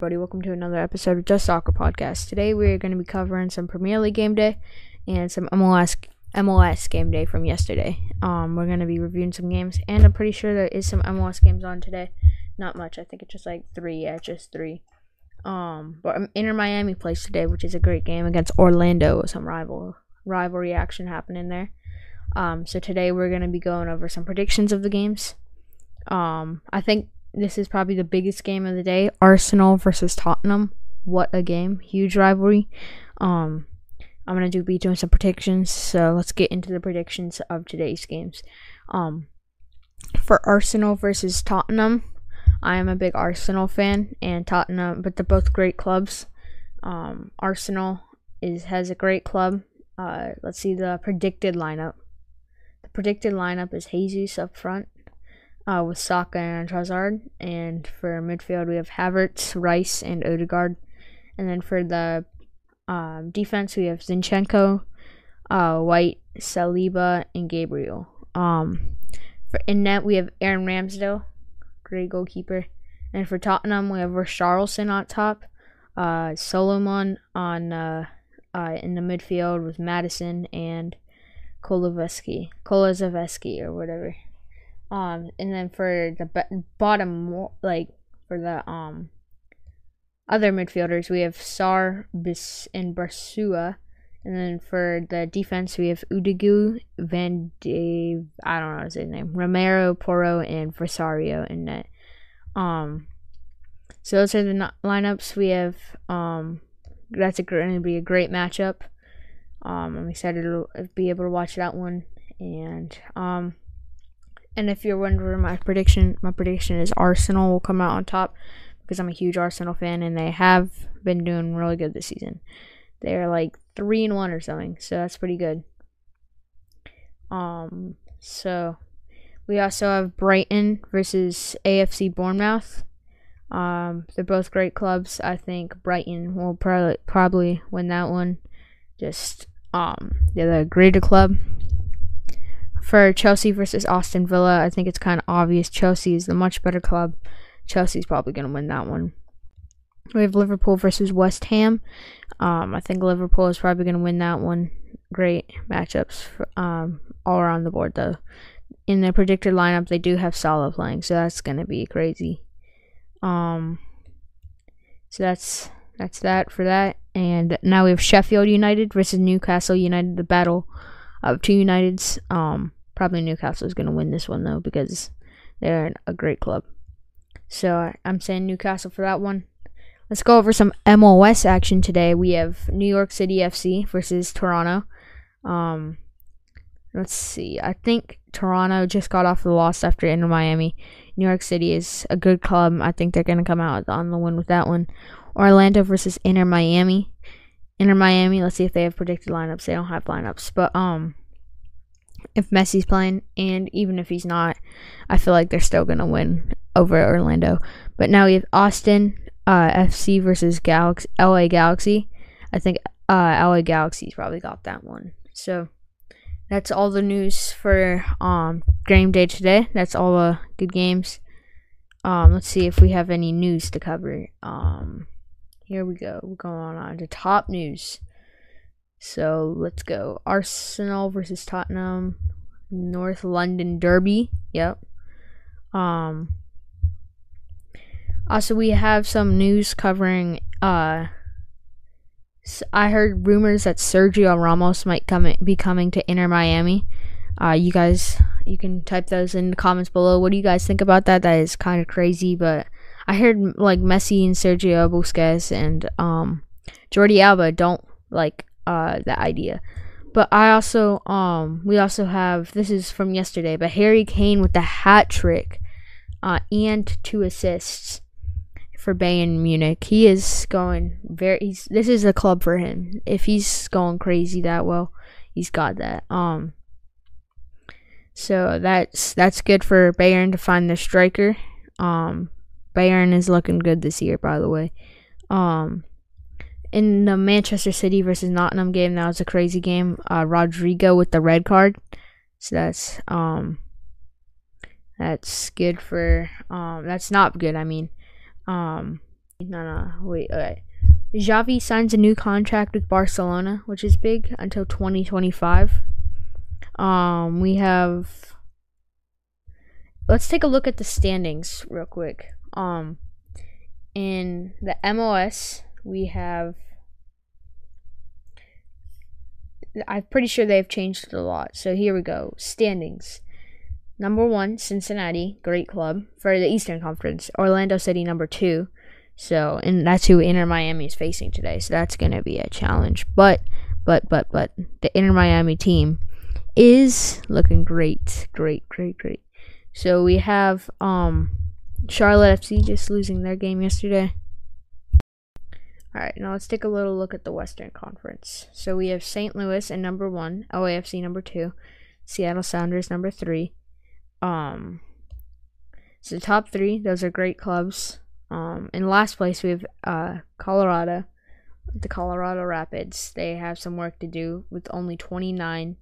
everybody. Welcome to another episode of Just Soccer Podcast. Today we're going to be covering some Premier League game day and some MLS MLS game day from yesterday. Um, we're going to be reviewing some games, and I'm pretty sure there is some MLS games on today. Not much. I think it's just like three. Yeah, just three. Um, but Inter Miami plays today, which is a great game against Orlando. Some rival rivalry action happening there. Um, so today we're going to be going over some predictions of the games. Um, I think this is probably the biggest game of the day. Arsenal versus Tottenham. What a game. Huge rivalry. Um I'm gonna do be doing some predictions, so let's get into the predictions of today's games. Um for Arsenal versus Tottenham, I am a big Arsenal fan and Tottenham, but they're both great clubs. Um Arsenal is has a great club. Uh let's see the predicted lineup. The predicted lineup is Jesus up front uh, with Saka and Trossard. And for midfield, we have Havertz, Rice, and Odegaard. And then for the um, defense, we have Zinchenko, uh, White, Saliba, and Gabriel. Um, for in net, we have Aaron Ramsdale, great goalkeeper. And for Tottenham, we have Richarlison on top, uh, Solomon on uh, uh, in the midfield with Maddison and Koloveski, Kolozeveski or whatever. Um, and then for the bottom, like for the um other midfielders, we have Sarr, Bis, and Barsua. And then for the defense, we have Udigu, Van Dave, I don't know his name, Romero, Porro, and Versario in net. Um, so those are the lineups. We have um, that's going to be a great matchup. Um, I'm excited to be able to watch that one. And um, and if you're wondering my prediction, my prediction is Arsenal will come out on top because I'm a huge Arsenal fan and they have been doing really good this season. They're like three and one or something, so that's pretty good. Um, so we also have Brighton versus AFC Bournemouth. Um, they're both great clubs. I think Brighton will probably probably win that one. Just um, they're the greater club for Chelsea versus Aston Villa, I think it's kind of obvious Chelsea is the much better club. Chelsea's probably going to win that one. We have Liverpool versus West Ham. Um, I think Liverpool is probably going to win that one. Great matchups um, all around the board, though. In their predicted lineup, they do have Salah playing, so that's going to be crazy. Um, so that's that's that for that. And now we have Sheffield United versus Newcastle United, the battle of two Uniteds. Um, probably Newcastle is going to win this one though because they're a great club. So I'm saying Newcastle for that one. Let's go over some MLS action today. We have New York City FC versus Toronto. Um, let's see. I think Toronto just got off the loss after Inter Miami. New York City is a good club. I think they're going to come out on the win with that one. Orlando versus Inter Miami. Inter Miami. Let's see if they have predicted lineups. They don't have lineups, but um, if Messi's playing, and even if he's not, I feel like they're still gonna win over Orlando. But now we have Austin uh, FC versus Galaxy, LA Galaxy. I think uh, LA Galaxy's probably got that one. So that's all the news for um game day today. That's all the good games. Um, let's see if we have any news to cover. Um, here we go. We're going on to top news. So let's go. Arsenal versus Tottenham. North London Derby. Yep. Um also we have some news covering uh I heard rumors that Sergio Ramos might come be coming to Inter Miami. Uh you guys you can type those in the comments below. What do you guys think about that? That is kind of crazy, but I heard like Messi and Sergio Busquets and um Jordi Alba don't like uh that idea. But I also um we also have this is from yesterday, but Harry Kane with the hat trick uh and two assists for Bayern Munich. He is going very he's this is a club for him. If he's going crazy that well, he's got that. Um so that's that's good for Bayern to find their striker. Um Bayern is looking good this year by the way. Um in the Manchester City versus Nottingham game, that was a crazy game. Uh, Rodrigo with the red card, so that's um, that's good for um, that's not good. I mean, um, no, no, wait, okay. Xavi signs a new contract with Barcelona, which is big until 2025. Um, we have. Let's take a look at the standings real quick. Um, in the MLS, we have. I'm pretty sure they've changed a lot. So here we go. Standings. Number one, Cincinnati, great club for the Eastern Conference. Orlando City, number two. So, and that's who Inter Miami is facing today. So that's going to be a challenge. But, but, but, but, the Inter Miami team is looking great, great, great, great. So we have um Charlotte FC just losing their game yesterday. All right, now let's take a little look at the Western Conference. So we have St. Louis and number one, LAFC number two, Seattle Sounders number three. Um, so top three, those are great clubs. Um, in last place we have uh Colorado, the Colorado Rapids. They have some work to do with only 29,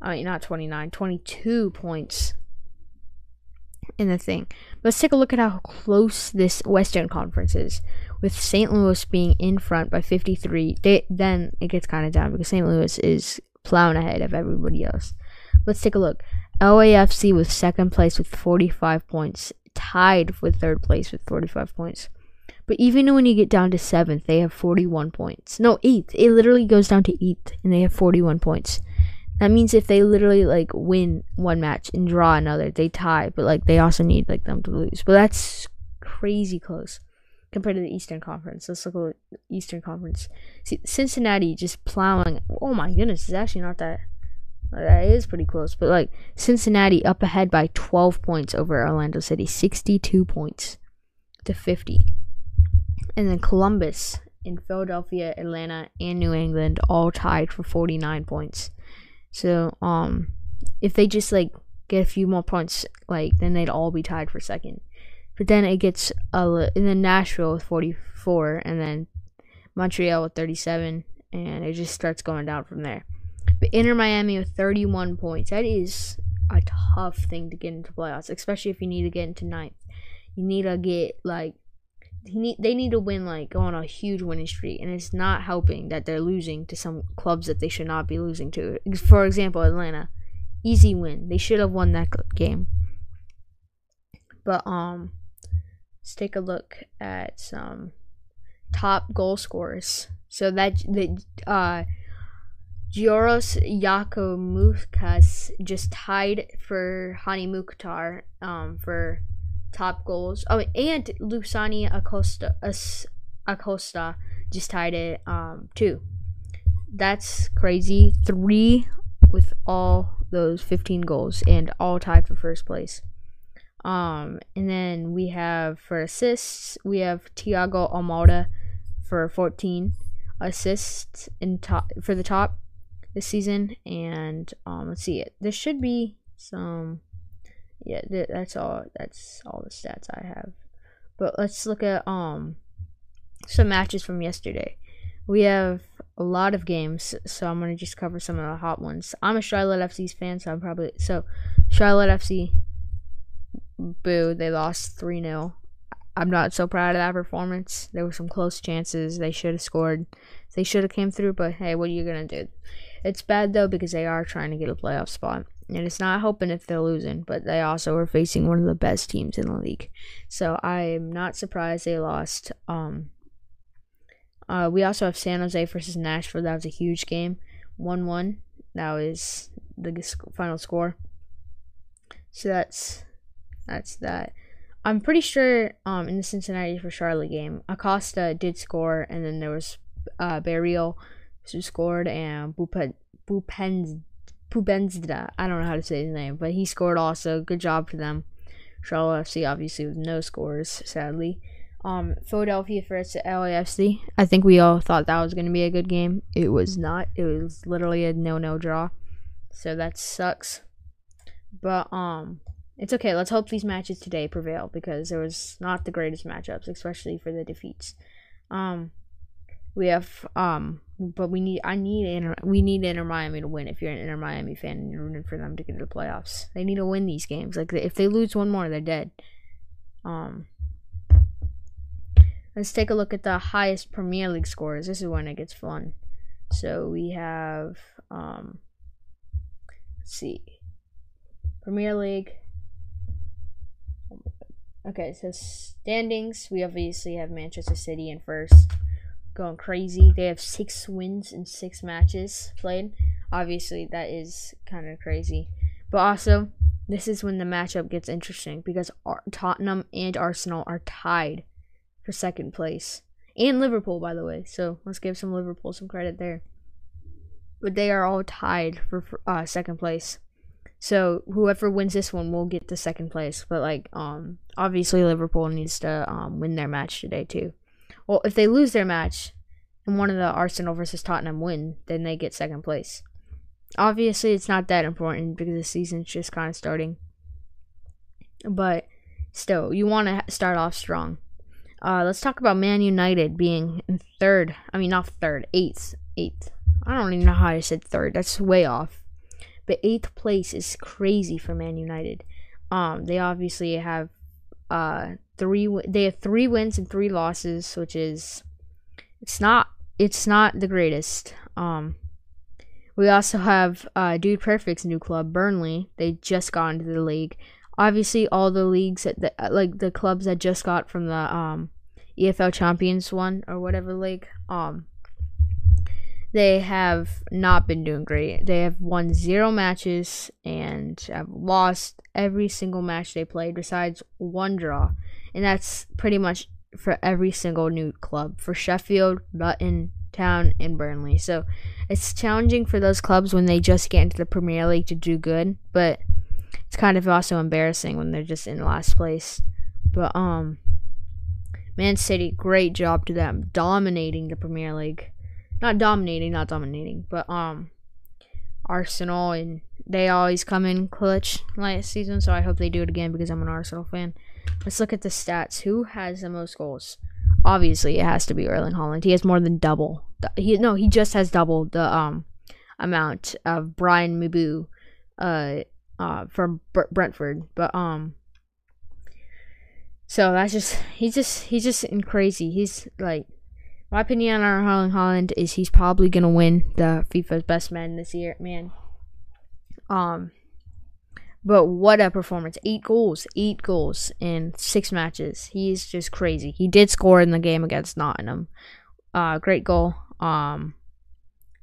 I mean not 29, 22 points in the thing. Let's take a look at how close this Western Conference is. With St. Louis being in front by 53, they, then it gets kind of down because St. Louis is plowing ahead of everybody else. Let's take a look. LAFC with second place with 45 points, tied with third place with 45 points. But even when you get down to seventh, they have 41 points. No, eighth. It literally goes down to eighth, and they have 41 points. That means if they literally like win one match and draw another, they tie. But like they also need like them to lose. But that's crazy close compared to the Eastern Conference. Let's look at the Eastern Conference. See, Cincinnati just plowing. Oh my goodness, it's actually not that. That is pretty close, but like Cincinnati up ahead by 12 points over Orlando City, 62 points to 50. And then Columbus in Philadelphia, Atlanta, and New England all tied for 49 points. So, um, if they just like get a few more points, like then they'd all be tied for second. But then it gets a and then Nashville with 44, and then Montreal with 37, and it just starts going down from there. But Inter Miami with 31 points. That is a tough thing to get into playoffs, especially if you need to get into ninth. You need to get like he need, they need to win like go on a huge winning streak, and it's not helping that they're losing to some clubs that they should not be losing to. For example, Atlanta, easy win. They should have won that game. But um, let's take a look at some top goal scorers. So that the uh, Giorgos Giakoumakis just tied for Hany Mukhtar um for top goals. Oh, and Lusani Acosta Acosta just tied it um too. That's crazy. Three with all those 15 goals and all tied for first place. Um, and then we have for assists, we have Thiago Almada for 14 assists in top for the top this season. And um, let's see it. This should be some yeah, th- that's all. That's all the stats I have. But let's look at um some matches from yesterday. We have a lot of games, so I'm gonna just cover some of the hot ones. I'm a Charlotte FC's fan, so I'm probably so Charlotte FC. Boo! They lost three 0 I'm not so proud of that performance. There were some close chances. They should have scored. They should have came through, but hey, what are you gonna do? It's bad though because they are trying to get a playoff spot and it's not helping if they're losing, but they also are facing one of the best teams in the league. So I'm not surprised they lost. Um, uh, we also have San Jose versus Nashville. That was a huge game, one-one. That was the final score. So that's that's that. I'm pretty sure um in the Cincinnati for Charlotte game, Acosta did score, and then there was uh Barrio who scored, and Bupen Bupens Pubenzda. I don't know how to say his name, but he scored also. Good job for them. Charlotte FC obviously with no scores, sadly. Um, Philadelphia versus LAFC. I think we all thought that was going to be a good game. It was not. It was literally a no-no draw. So that sucks. But um, it's okay. Let's hope these matches today prevail because there was not the greatest matchups, especially for the defeats. Um, we have um but we need I need Inter, we need Inter Miami to win if you're an Inter Miami fan and you're rooting for them to get to the playoffs. They need to win these games. Like if they lose one more, they're dead. Um let's take a look at the highest Premier League scores. This is when it gets fun. So we have, um, let's see, Premier League. Okay, so standings. We obviously have Manchester City in first, going crazy. They have six wins in six matches played. Obviously, that is kind of crazy. But also, this is when the matchup gets interesting because Tottenham and Arsenal are tied for second place. And Liverpool, by the way. So let's give some Liverpool some credit there. But they are all tied for uh, second place. So whoever wins this one will get the second place. But like, um, obviously Liverpool needs to um win their match today too. Well, if they lose their match and one of the Arsenal versus Tottenham win, then they get second place. Obviously, it's not that important because the season's just kind of starting. But still, you want to start off strong. Uh, let's talk about Man United being third. I mean, not third, eighth. Eighth. I don't even know how I said third. That's way off. But eighth place is crazy for Man United. Um, they obviously have uh three. They have three wins and three losses, which is it's not it's not the greatest. Um, we also have uh, Dude Perfect's new club, Burnley. They just got into the league. Obviously, all the leagues that the, like the clubs that just got from the um, EFL Champions one or whatever league, um, they have not been doing great. They have won zero matches and have lost every single match they played, besides one draw, and that's pretty much for every single new club for Sheffield, Luton, Town, and Burnley. So it's challenging for those clubs when they just get into the Premier League to do good, but it's kind of also embarrassing when they're just in last place. But um Man City, great job to them dominating the Premier League. Not dominating, not dominating, but um Arsenal and they always come in clutch last season, so I hope they do it again because I'm an Arsenal fan. Let's look at the stats. Who has the most goals? Obviously, it has to be Erling Haaland. He has more than double. He no, he just has double the um amount of Brian Mbeumo uh uh from Brentford. But um so that's just he's just he's just in crazy. He's like my opinion on Erling Haaland is he's probably gonna win the FIFA's best man this year, man. Um but what a performance. Eight goals. Eight goals in six matches. He's just crazy. He did score in the game against Nottingham. Uh, great goal. Um,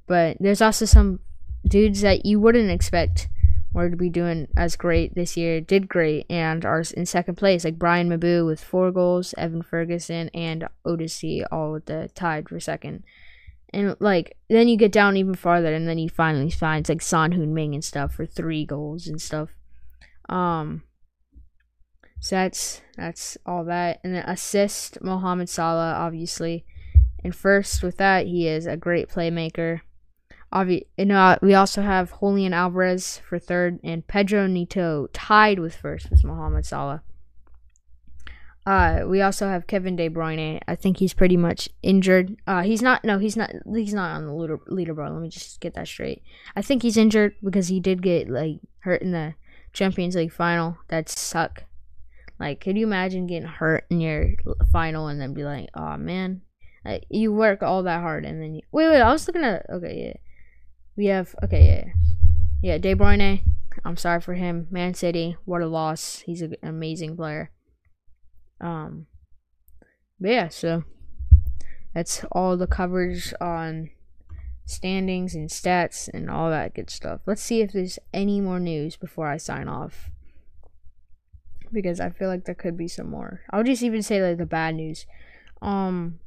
but there's also some dudes that you wouldn't expect were to be doing as great this year, did great, and are in second place, like Brian Mbeumo with four goals, Evan Ferguson, and Odyssey all with the tied for second. And like then you get down even farther, and then he finally finds like Son Heung-min and stuff for three goals and stuff. Um, so that's that's all that, and then assist Mohamed Salah obviously, and first with that he is a great playmaker. Obvi- you know, we also have Julian Alvarez for third, and Pedro Neto tied with first with Mohamed Salah. Uh, we also have Kevin De Bruyne. I think he's pretty much injured. Uh, he's not. No, he's not. He's not on the leader leaderboard. Let me just get that straight. I think he's injured because he did get like hurt in the Champions League final that suck. Like, could you imagine getting hurt in your final and then be like, oh man, like, you work all that hard and then you wait, wait. I was looking at okay, yeah, we have okay, yeah, yeah, De Bruyne. I'm sorry for him. Man City, what a loss. He's an amazing player. Um, but yeah, so that's all the coverage on standings and stats and all that good stuff. Let's see if there's any more news before I sign off. Because I feel like there could be some more. I'll just even say like the bad news. Um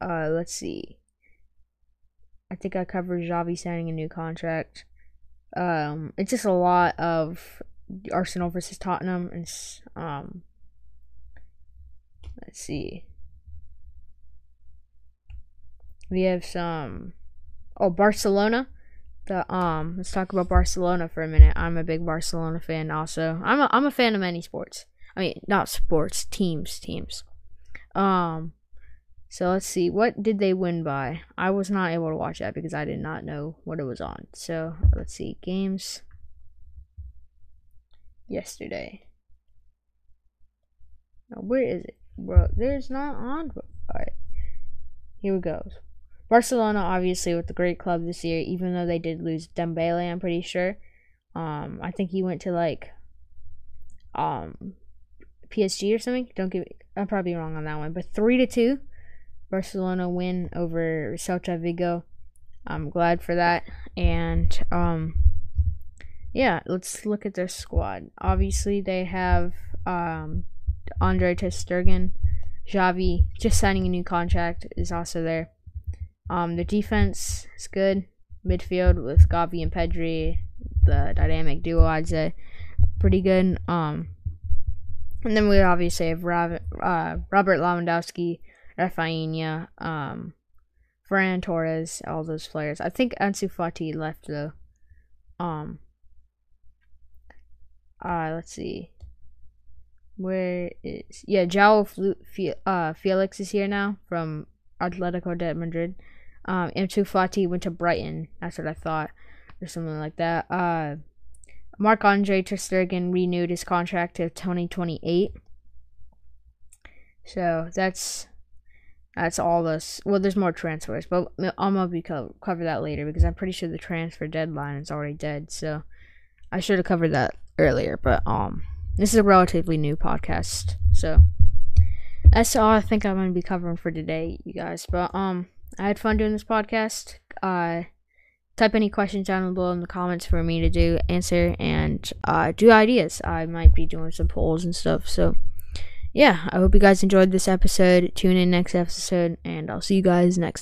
uh let's see. I think I covered Xavi signing a new contract. Um it's just a lot of Arsenal versus Tottenham and um let's see. We have some oh Barcelona. The um let's talk about Barcelona for a minute. I'm a big Barcelona fan also. I'm a I'm a fan of many sports. I mean not sports, teams, teams. Um so let's see, what did they win by? I was not able to watch that because I did not know what it was on. So let's see, games yesterday. Now where is it? bro, there's not on. Alright. Here we go. Barcelona, obviously, with the great club this year, even though they did lose Dembele, I'm pretty sure. Um, I think he went to like um PSG or something. Don't give I'm probably wrong on that one, but three to two, Barcelona win over Celta Vigo. I'm glad for that, and um, yeah, let's look at their squad. Obviously, they have um, Andre ter Xavi just signing a new contract is also there. Um, their defense is good. Midfield with Gavi and Pedri, the dynamic duo, I'd say, pretty good. Um, and then we obviously have Rob, uh, Robert Lewandowski, Rafinha, um, Ferran Torres, all those players. I think Ansu Fati left though. Um. Uh, let's see. Where is yeah? Joao uh, Felix is here now from Atletico de Madrid. Um, Ansu Fati went to Brighton. That's what I thought, or something like that. Uh, Marc Andre ter renewed his contract to 2028. So that's that's all this. Well, there's more transfers, but I'm gonna be co- cover that later because I'm pretty sure the transfer deadline is already dead. So I should have covered that earlier. But um, this is a relatively new podcast, so that's all I think I'm gonna be covering for today, you guys. But um, I had fun doing this podcast. Uh type any questions down below in the comments for me to do answer and uh, do ideas. I might be doing some polls and stuff so yeah. I hope you guys enjoyed this episode. Tune in next episode and i'll see you guys next